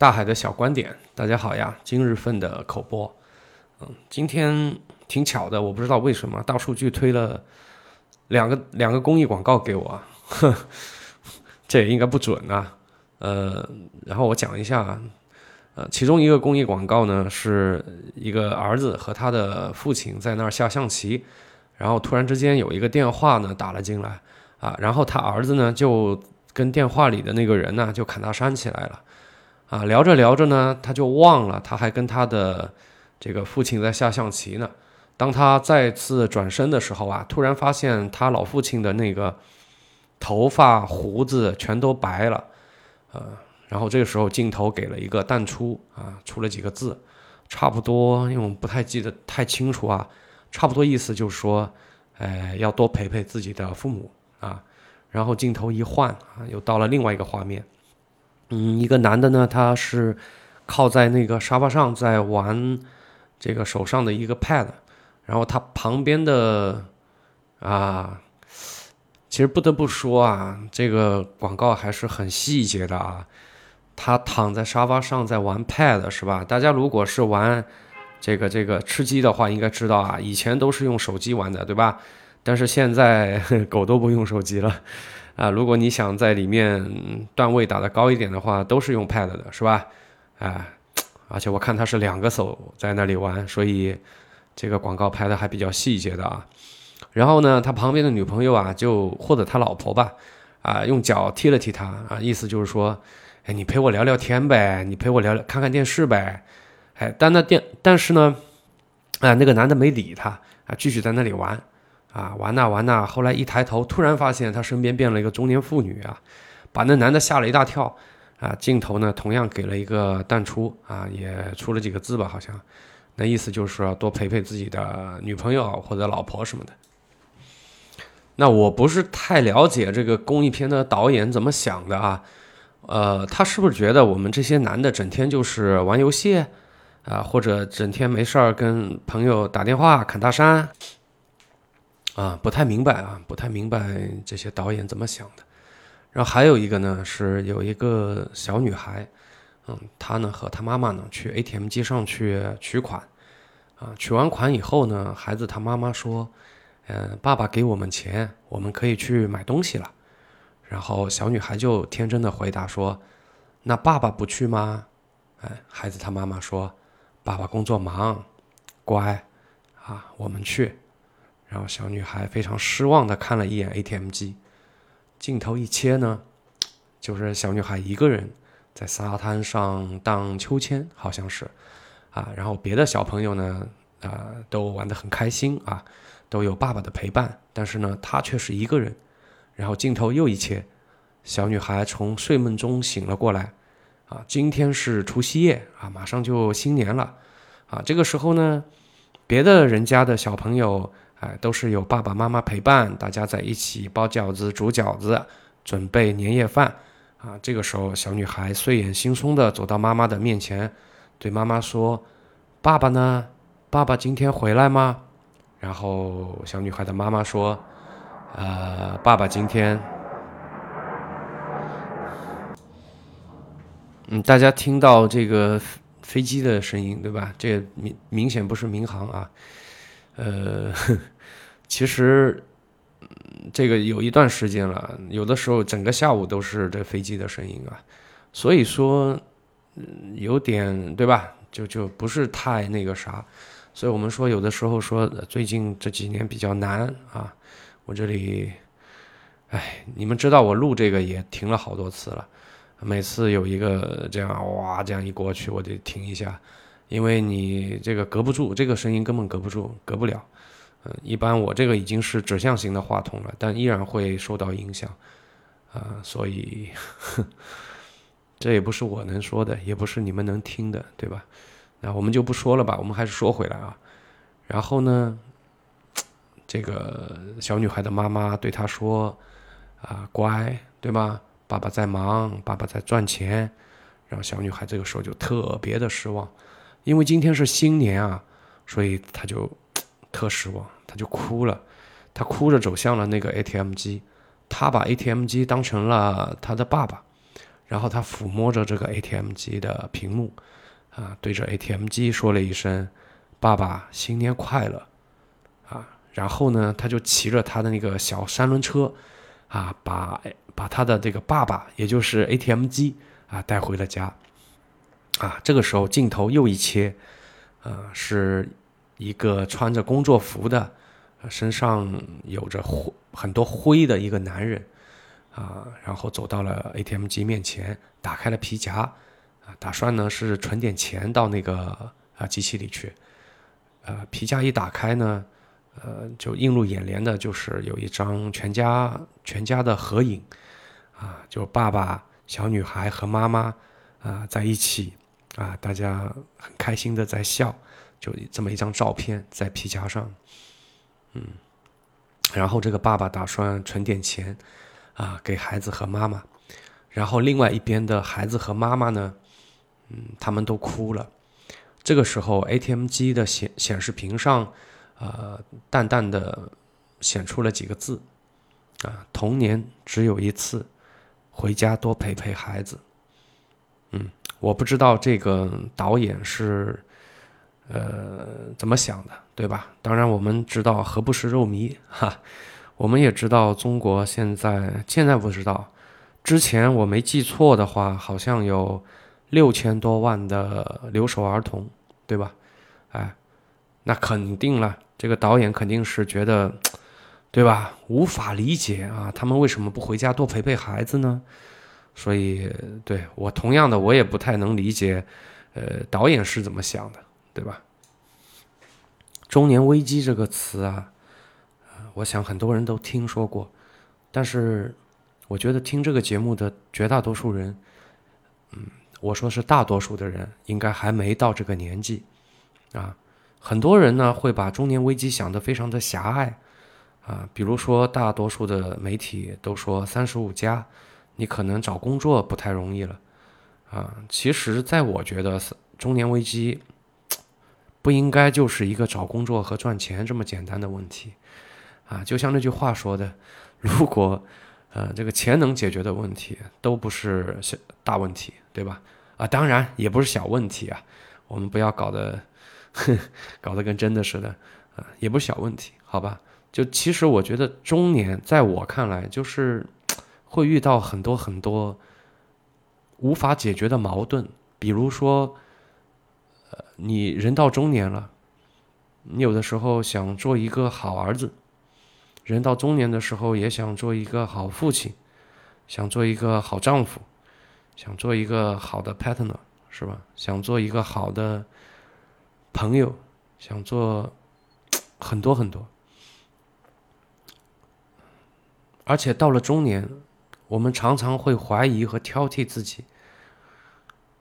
大海的小观点，大家好呀！今日份的口播，嗯，今天挺巧的，我不知道为什么大数据推了两个两个公益广告给我，呵，这也应该不准啊。呃，然后我讲一下，呃，其中一个公益广告呢，是一个儿子和他的父亲在那儿下象棋，然后突然之间有一个电话呢打了进来，啊，然后他儿子呢就跟电话里的那个人呢就砍大山起来了。啊，聊着聊着呢，他就忘了他还跟他的这个父亲在下象棋呢。当他再次转身的时候啊，突然发现他老父亲的那个头发胡子全都白了，呃，然后这个时候镜头给了一个淡出啊，出了几个字，差不多，因为我们不太记得太清楚啊，差不多意思就是说，哎，要多陪陪自己的父母啊。然后镜头一换啊，又到了另外一个画面。嗯，一个男的呢，他是靠在那个沙发上在玩这个手上的一个 pad，然后他旁边的啊，其实不得不说啊，这个广告还是很细节的啊。他躺在沙发上在玩 pad 是吧？大家如果是玩这个这个吃鸡的话，应该知道啊，以前都是用手机玩的，对吧？但是现在 狗都不用手机了。啊，如果你想在里面段位打得高一点的话，都是用 pad 的，是吧？啊，而且我看他是两个手在那里玩，所以这个广告拍的还比较细节的啊。然后呢，他旁边的女朋友啊，就或者他老婆吧，啊，用脚踢了踢他啊，意思就是说，哎，你陪我聊聊天呗，你陪我聊聊看看电视呗。哎，但那电，但是呢，啊，那个男的没理他啊，继续在那里玩。啊，玩呐玩呐，后来一抬头，突然发现他身边变了一个中年妇女啊，把那男的吓了一大跳啊。镜头呢，同样给了一个淡出啊，也出了几个字吧，好像，那意思就是说多陪陪自己的女朋友或者老婆什么的。那我不是太了解这个公益片的导演怎么想的啊，呃，他是不是觉得我们这些男的整天就是玩游戏啊，或者整天没事儿跟朋友打电话砍大山？啊，不太明白啊，不太明白这些导演怎么想的。然后还有一个呢，是有一个小女孩，嗯，她呢和她妈妈呢去 ATM 机上去取款，啊，取完款以后呢，孩子他妈妈说，嗯，爸爸给我们钱，我们可以去买东西了。然后小女孩就天真的回答说，那爸爸不去吗？哎，孩子他妈妈说，爸爸工作忙，乖，啊，我们去。然后小女孩非常失望的看了一眼 ATM 机，镜头一切呢，就是小女孩一个人在沙滩上荡秋千，好像是，啊，然后别的小朋友呢，啊，都玩得很开心啊，都有爸爸的陪伴，但是呢，她却是一个人。然后镜头又一切，小女孩从睡梦中醒了过来，啊，今天是除夕夜啊，马上就新年了，啊，这个时候呢，别的人家的小朋友。哎，都是有爸爸妈妈陪伴，大家在一起包饺子、煮饺子，准备年夜饭。啊，这个时候，小女孩睡眼惺忪地走到妈妈的面前，对妈妈说：“爸爸呢？爸爸今天回来吗？”然后，小女孩的妈妈说：“呃，爸爸今天……嗯，大家听到这个飞机的声音，对吧？这明明显不是民航啊。”呃，其实这个有一段时间了，有的时候整个下午都是这飞机的声音啊，所以说有点对吧？就就不是太那个啥，所以我们说有的时候说最近这几年比较难啊。我这里，哎，你们知道我录这个也停了好多次了，每次有一个这样哇这样一过去，我得停一下。因为你这个隔不住，这个声音根本隔不住，隔不了。嗯，一般我这个已经是指向型的话筒了，但依然会受到影响。啊，所以 这也不是我能说的，也不是你们能听的，对吧？那我们就不说了吧，我们还是说回来啊。然后呢，这个小女孩的妈妈对她说：“啊，乖，对吧？爸爸在忙，爸爸在赚钱。”然后小女孩这个时候就特别的失望。因为今天是新年啊，所以他就 特失望，他就哭了，他哭着走向了那个 ATM 机，他把 ATM 机当成了他的爸爸，然后他抚摸着这个 ATM 机的屏幕，啊，对着 ATM 机说了一声：“爸爸，新年快乐。”啊，然后呢，他就骑着他的那个小三轮车，啊，把把他的这个爸爸，也就是 ATM 机啊带回了家。啊，这个时候镜头又一切，啊，是一个穿着工作服的。身上有着灰很多灰的一个男人，啊，然后走到了 ATM 机面前，打开了皮夹，啊，打算呢是存点钱到那个啊机器里去，呃，皮夹一打开呢，呃，就映入眼帘的就是有一张全家全家的合影，啊，就爸爸、小女孩和妈妈啊在一起，啊，大家很开心的在笑，就这么一张照片在皮夹上。嗯，然后这个爸爸打算存点钱，啊，给孩子和妈妈。然后另外一边的孩子和妈妈呢，嗯，他们都哭了。这个时候，ATM 机的显显示屏上，呃，淡淡的显出了几个字，啊，童年只有一次，回家多陪陪孩子。我不知道这个导演是。呃，怎么想的，对吧？当然，我们知道何不食肉糜 哈。我们也知道中国现在现在不知道，之前我没记错的话，好像有六千多万的留守儿童，对吧？哎，那肯定了，这个导演肯定是觉得，对吧？无法理解啊，他们为什么不回家多陪陪孩子呢？所以，对我同样的，我也不太能理解，呃，导演是怎么想的。对吧？中年危机这个词啊，我想很多人都听说过，但是我觉得听这个节目的绝大多数人，嗯，我说是大多数的人，应该还没到这个年纪啊。很多人呢会把中年危机想得非常的狭隘啊，比如说大多数的媒体都说三十五加，你可能找工作不太容易了啊。其实，在我觉得中年危机。不应该就是一个找工作和赚钱这么简单的问题，啊，就像那句话说的，如果，呃，这个钱能解决的问题都不是小大问题，对吧？啊，当然也不是小问题啊，我们不要搞得，搞得跟真的似的，啊，也不是小问题，好吧？就其实我觉得中年在我看来就是会遇到很多很多无法解决的矛盾，比如说。你人到中年了，你有的时候想做一个好儿子，人到中年的时候也想做一个好父亲，想做一个好丈夫，想做一个好的 partner，是吧？想做一个好的朋友，想做很多很多。而且到了中年，我们常常会怀疑和挑剔自己。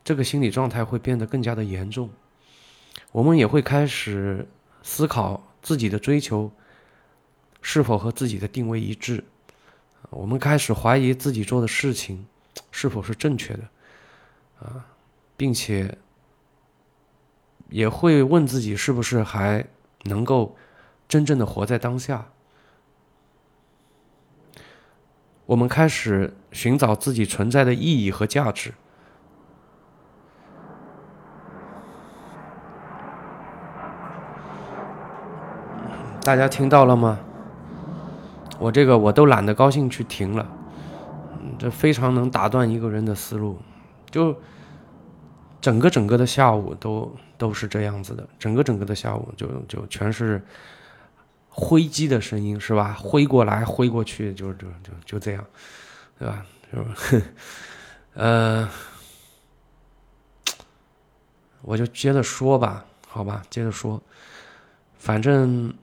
这个心理状态会变得更加的严重，我们也会开始思考自己的追求是否和自己的定位一致，我们开始怀疑自己做的事情是否是正确的，啊，并且也会问自己是不是还能够真正的活在当下。我们开始寻找自己存在的意义和价值。大家听到了吗？我这个我都懒得高兴去停了，这非常能打断一个人的思路，就整个整个的下午都都是这样子的，整个整个的下午就就全是挥击的声音，是吧？挥过来挥过去，就就就就这样，对吧？就呃，我就接着说吧，好吧，接着说，反正。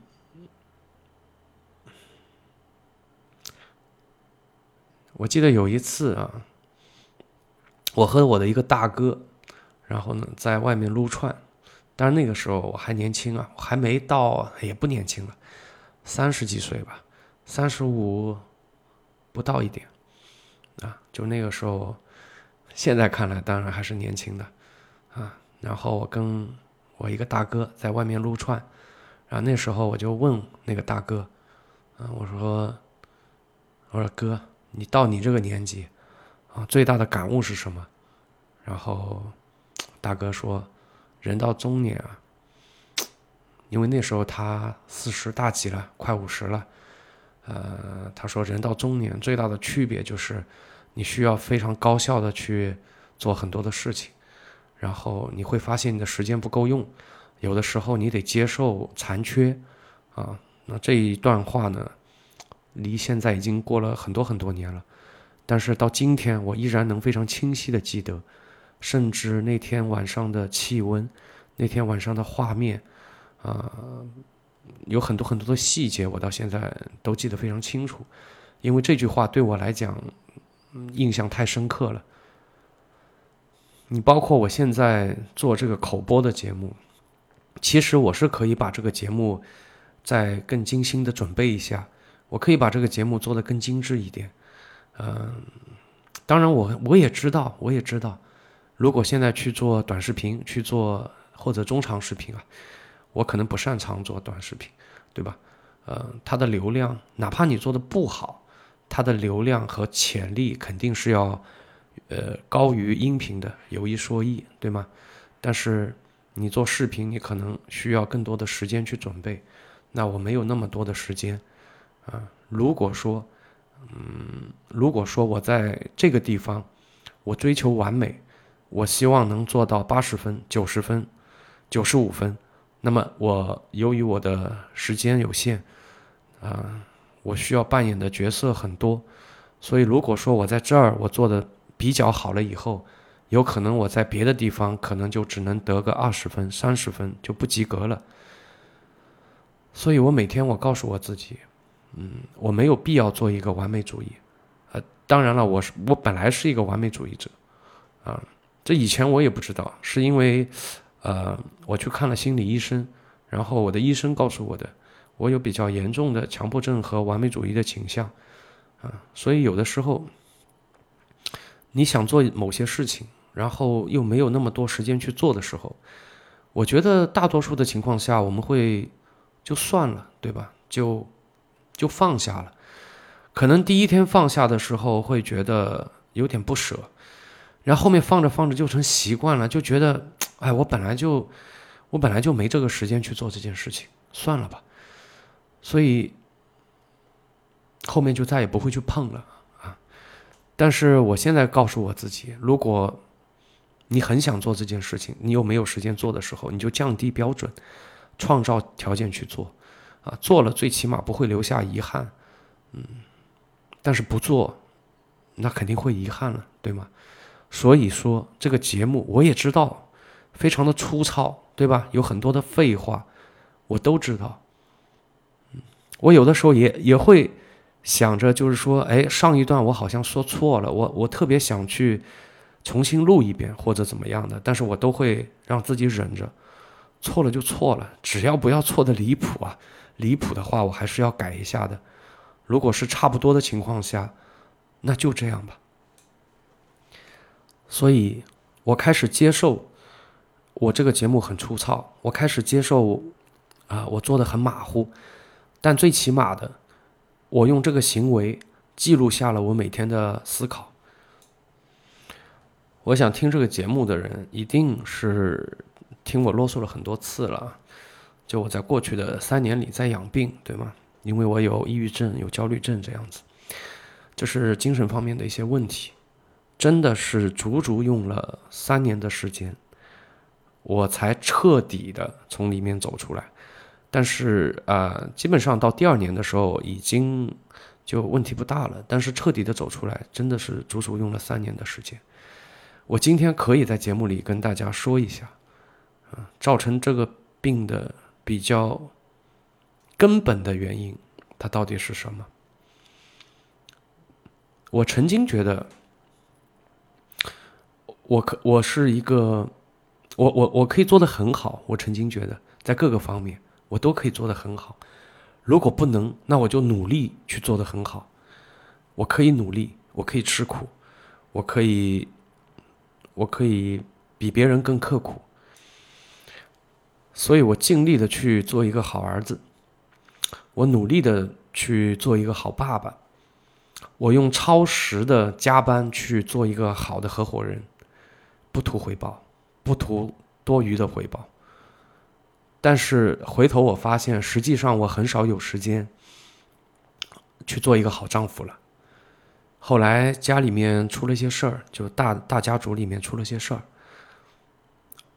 我记得有一次啊，我和我的一个大哥，然后呢在外面撸串，但是那个时候我还年轻啊，还没到，也不年轻了，三十几岁吧，三十五不到一点，啊，就那个时候，现在看来当然还是年轻的，啊，然后我跟我一个大哥在外面撸串，然后那时候我就问那个大哥，啊，我说，我说哥。你到你这个年纪，啊，最大的感悟是什么？然后大哥说，人到中年啊，因为那时候他四十大几了，快五十了。呃，他说人到中年最大的区别就是，你需要非常高效的去做很多的事情，然后你会发现你的时间不够用，有的时候你得接受残缺，啊，那这一段话呢，离现在已经过了很多很多年了，但是到今天我依然能非常清晰的记得，甚至那天晚上的气温，那天晚上的画面，啊。有很多很多的细节，我到现在都记得非常清楚，因为这句话对我来讲，印象太深刻了。你包括我现在做这个口播的节目，其实我是可以把这个节目再更精心的准备一下，我可以把这个节目做得更精致一点。嗯，当然我我也知道，我也知道，如果现在去做短视频，去做或者中长视频啊。我可能不擅长做短视频，对吧？呃，它的流量，哪怕你做的不好，它的流量和潜力肯定是要，呃，高于音频的。有一说一，对吗？但是你做视频，你可能需要更多的时间去准备。那我没有那么多的时间，啊，如果说，嗯，如果说我在这个地方，我追求完美，我希望能做到八十分、九十分、九十五分。那么我由于我的时间有限，啊，我需要扮演的角色很多，所以如果说我在这儿我做的比较好了以后，有可能我在别的地方可能就只能得个二十分、三十分就不及格了。所以我每天我告诉我自己，嗯，我没有必要做一个完美主义，呃，当然了，我是我本来是一个完美主义者，啊，这以前我也不知道，是因为。呃，我去看了心理医生，然后我的医生告诉我的，我有比较严重的强迫症和完美主义的倾向，啊，所以有的时候你想做某些事情，然后又没有那么多时间去做的时候，我觉得大多数的情况下我们会就算了，对吧？就就放下了，可能第一天放下的时候会觉得有点不舍。然后后面放着放着就成习惯了，就觉得，哎，我本来就，我本来就没这个时间去做这件事情，算了吧。所以后面就再也不会去碰了啊。但是我现在告诉我自己，如果你很想做这件事情，你又没有时间做的时候，你就降低标准，创造条件去做，啊，做了最起码不会留下遗憾，嗯。但是不做，那肯定会遗憾了，对吗？所以说这个节目我也知道，非常的粗糙，对吧？有很多的废话，我都知道。我有的时候也也会想着，就是说，哎，上一段我好像说错了，我我特别想去重新录一遍或者怎么样的，但是我都会让自己忍着，错了就错了，只要不要错的离谱啊，离谱的话我还是要改一下的。如果是差不多的情况下，那就这样吧。所以，我开始接受我这个节目很粗糙，我开始接受啊，我做的很马虎，但最起码的，我用这个行为记录下了我每天的思考。我想听这个节目的人一定是听我啰嗦了很多次了，就我在过去的三年里在养病，对吗？因为我有抑郁症、有焦虑症这样子，这是精神方面的一些问题。真的是足足用了三年的时间，我才彻底的从里面走出来。但是啊，基本上到第二年的时候，已经就问题不大了。但是彻底的走出来，真的是足足用了三年的时间。我今天可以在节目里跟大家说一下，啊，造成这个病的比较根本的原因，它到底是什么？我曾经觉得。我可我是一个，我我我可以做的很好。我曾经觉得，在各个方面我都可以做的很好。如果不能，那我就努力去做的很好。我可以努力，我可以吃苦，我可以，我可以比别人更刻苦。所以我尽力的去做一个好儿子，我努力的去做一个好爸爸。我用超时的加班去做一个好的合伙人，不图回报，不图多余的回报。但是回头我发现，实际上我很少有时间去做一个好丈夫了。后来家里面出了些事儿，就大大家族里面出了些事儿，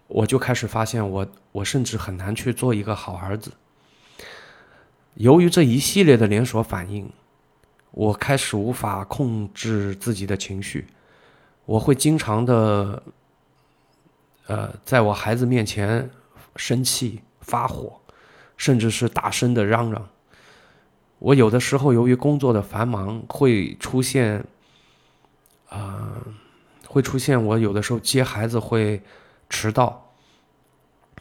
我就开始发现我我甚至很难去做一个好儿子。由于这一系列的连锁反应。我开始无法控制自己的情绪，我会经常的，呃，在我孩子面前生气、发火，甚至是大声的嚷嚷。我有的时候由于工作的繁忙，会出现，啊，会出现我有的时候接孩子会迟到，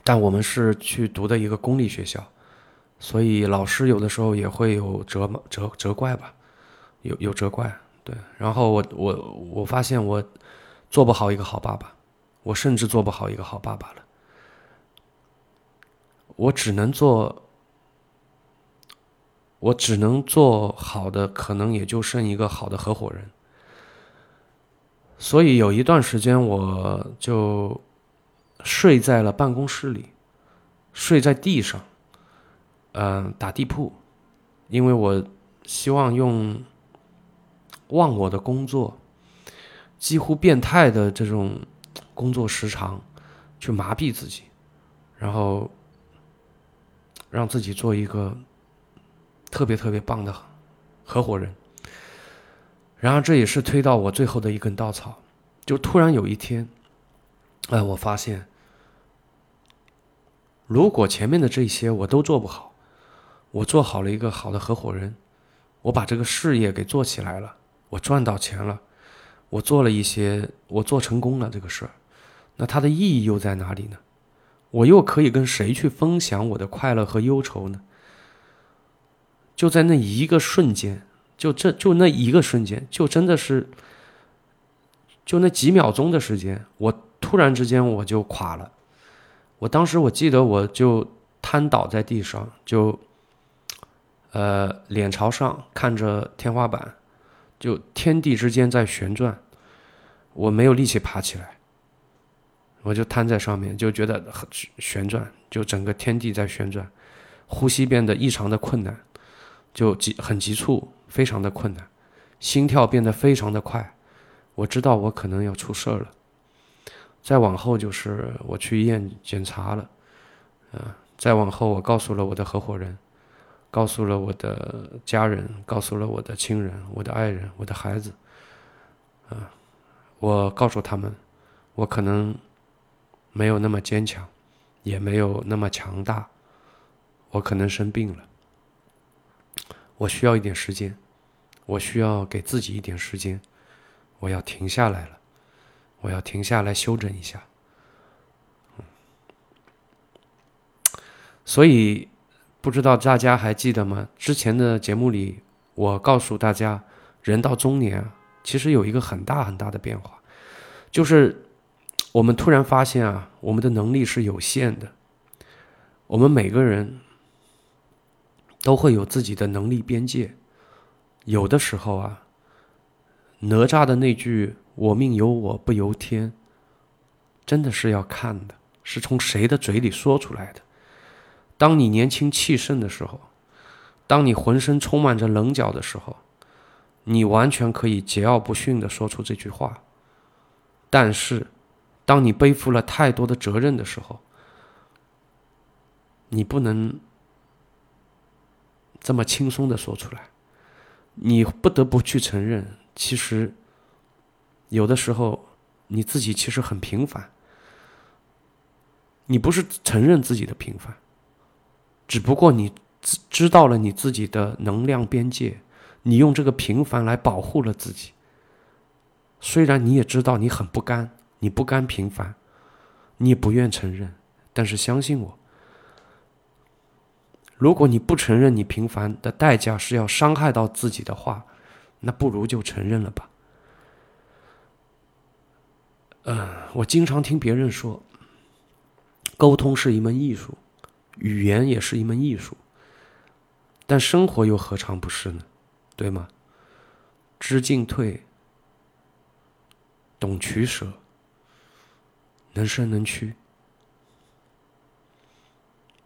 但我们是去读的一个公立学校，所以老师有的时候也会有责责责怪吧。有有责怪，对，然后我我我发现我做不好一个好爸爸，我甚至做不好一个好爸爸了，我只能做，我只能做好的，可能也就剩一个好的合伙人。所以有一段时间，我就睡在了办公室里，睡在地上，嗯，打地铺，因为我希望用。忘我的工作，几乎变态的这种工作时长，去麻痹自己，然后让自己做一个特别特别棒的合伙人。然而，这也是推到我最后的一根稻草。就突然有一天，哎，我发现，如果前面的这些我都做不好，我做好了一个好的合伙人，我把这个事业给做起来了。我赚到钱了，我做了一些，我做成功了这个事儿，那它的意义又在哪里呢？我又可以跟谁去分享我的快乐和忧愁呢？就在那一个瞬间，就这就那一个瞬间，就真的是，就那几秒钟的时间，我突然之间我就垮了。我当时我记得我就瘫倒在地上，就，呃，脸朝上看着天花板。就天地之间在旋转，我没有力气爬起来，我就瘫在上面，就觉得旋转，就整个天地在旋转，呼吸变得异常的困难，就急很急促，非常的困难，心跳变得非常的快，我知道我可能要出事儿了。再往后就是我去医院检查了，嗯，再往后我告诉了我的合伙人。告诉了我的家人，告诉了我的亲人，我的爱人，我的孩子，啊，我告诉他们，我可能没有那么坚强，也没有那么强大，我可能生病了，我需要一点时间，我需要给自己一点时间，我要停下来了，我要停下来休整一下，所以。不知道大家还记得吗？之前的节目里，我告诉大家，人到中年啊，其实有一个很大很大的变化，就是我们突然发现啊，我们的能力是有限的。我们每个人都会有自己的能力边界，有的时候啊，哪吒的那句“我命由我不由天”，真的是要看的，是从谁的嘴里说出来的。当你年轻气盛的时候，当你浑身充满着棱角的时候，你完全可以桀骜不驯的说出这句话。但是，当你背负了太多的责任的时候，你不能这么轻松的说出来。你不得不去承认，其实有的时候你自己其实很平凡。你不是承认自己的平凡。只不过你知知道了你自己的能量边界，你用这个平凡来保护了自己。虽然你也知道你很不甘，你不甘平凡，你也不愿承认，但是相信我，如果你不承认你平凡的代价是要伤害到自己的话，那不如就承认了吧。嗯，我经常听别人说，沟通是一门艺术。语言也是一门艺术，但生活又何尝不是呢？对吗？知进退，懂取舍，能伸能屈。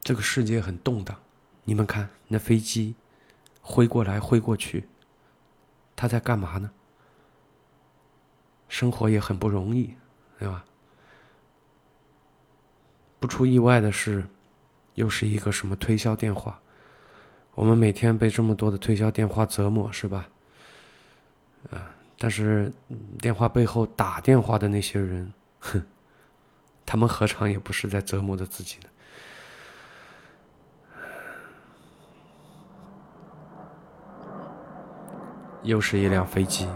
这个世界很动荡，你们看那飞机挥过来挥过去，他在干嘛呢？生活也很不容易，对吧？不出意外的是，又是一个什么推销电话？我们每天被这么多的推销电话折磨，是吧？啊，但是电话背后打电话的那些人，哼，他们何尝也不是在折磨着自己呢？又是一辆飞机，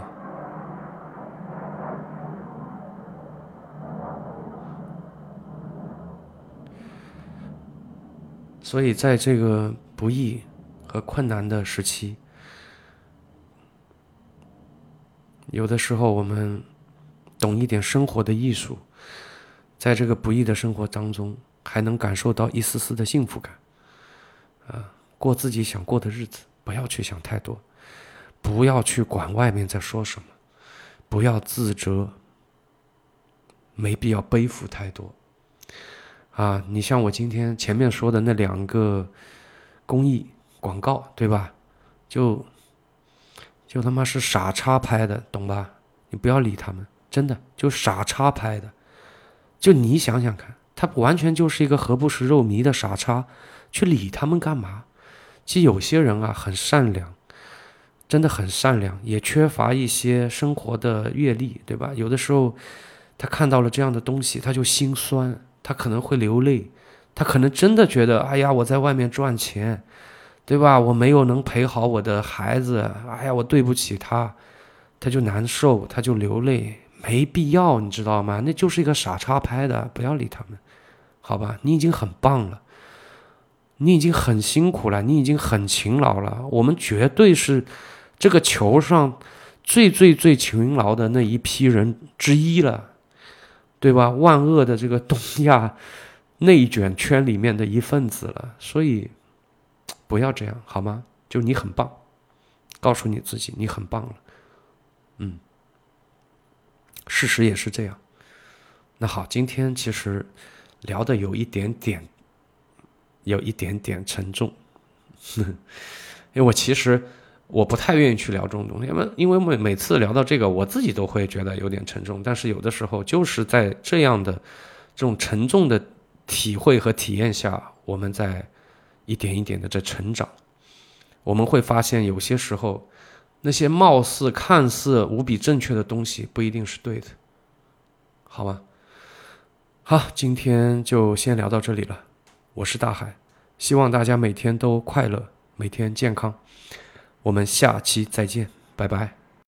所以在这个不易和困难的时期，有的时候我们懂一点生活的艺术，在这个不易的生活当中，还能感受到一丝丝的幸福感。啊，过自己想过的日子，不要去想太多。不要去管外面在说什么，不要自责，没必要背负太多。啊，你像我今天前面说的那两个公益广告，对吧？就就他妈是傻叉拍的，懂吧？你不要理他们，真的就傻叉拍的。就你想想看，他完全就是一个何不食肉糜的傻叉，去理他们干嘛？其实有些人啊，很善良。真的很善良，也缺乏一些生活的阅历，对吧？有的时候，他看到了这样的东西，他就心酸，他可能会流泪，他可能真的觉得，哎呀，我在外面赚钱，对吧？我没有能陪好我的孩子，哎呀，我对不起他，他就难受，他就流泪，没必要，你知道吗？那就是一个傻叉拍的，不要理他们，好吧？你已经很棒了，你已经很辛苦了，你已经很勤劳了，我们绝对是。这个球上最最最勤劳的那一批人之一了，对吧？万恶的这个东亚内卷圈里面的一份子了，所以不要这样好吗？就你很棒，告诉你自己你很棒了，嗯，事实也是这样。那好，今天其实聊的有一点点，有一点点沉重，因为我其实。我不太愿意去聊这种东西，因为因为每每次聊到这个，我自己都会觉得有点沉重。但是有的时候，就是在这样的这种沉重的体会和体验下，我们在一点一点的在成长。我们会发现，有些时候那些貌似看似无比正确的东西，不一定是对的，好吗？好，今天就先聊到这里了。我是大海，希望大家每天都快乐，每天健康。我们下期再见，拜拜。